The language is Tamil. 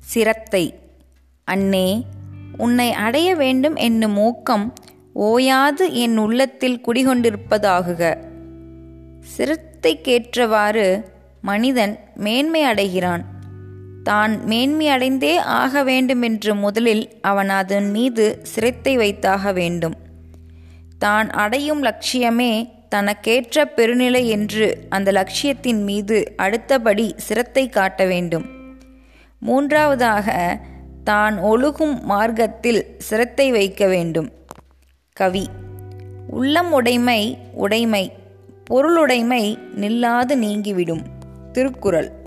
சிரத்தை. அன்னே உன்னை அடைய வேண்டும் என்னும் ஊக்கம் ஓயாது என் உள்ளத்தில் குடிகொண்டிருப்பதாகுக. சிரத்தைக்கேற்றவாறு மனிதன் மேன்மை அடைகிறான். தான் மேன்மை அடைந்தே ஆக வேண்டுமென்று முதலில் அவன் அதன் மீது சிரத்தை வைத்தாக வேண்டும். தான் அடையும் லட்சியமே தனக்கேற்ற பெருநிலை என்று அந்த லட்சியத்தின் மீது அடுத்தபடி சிரத்தை காட்ட வேண்டும். மூன்றாவதாக தான் ஒழுகும் மார்க்கத்தில் சிரத்தை வைக்க வேண்டும். கவி உள்ளம் உடைமை உடைமை பொருளுடைமை நில்லாது நீங்கிவிடும். திருக்குறள்.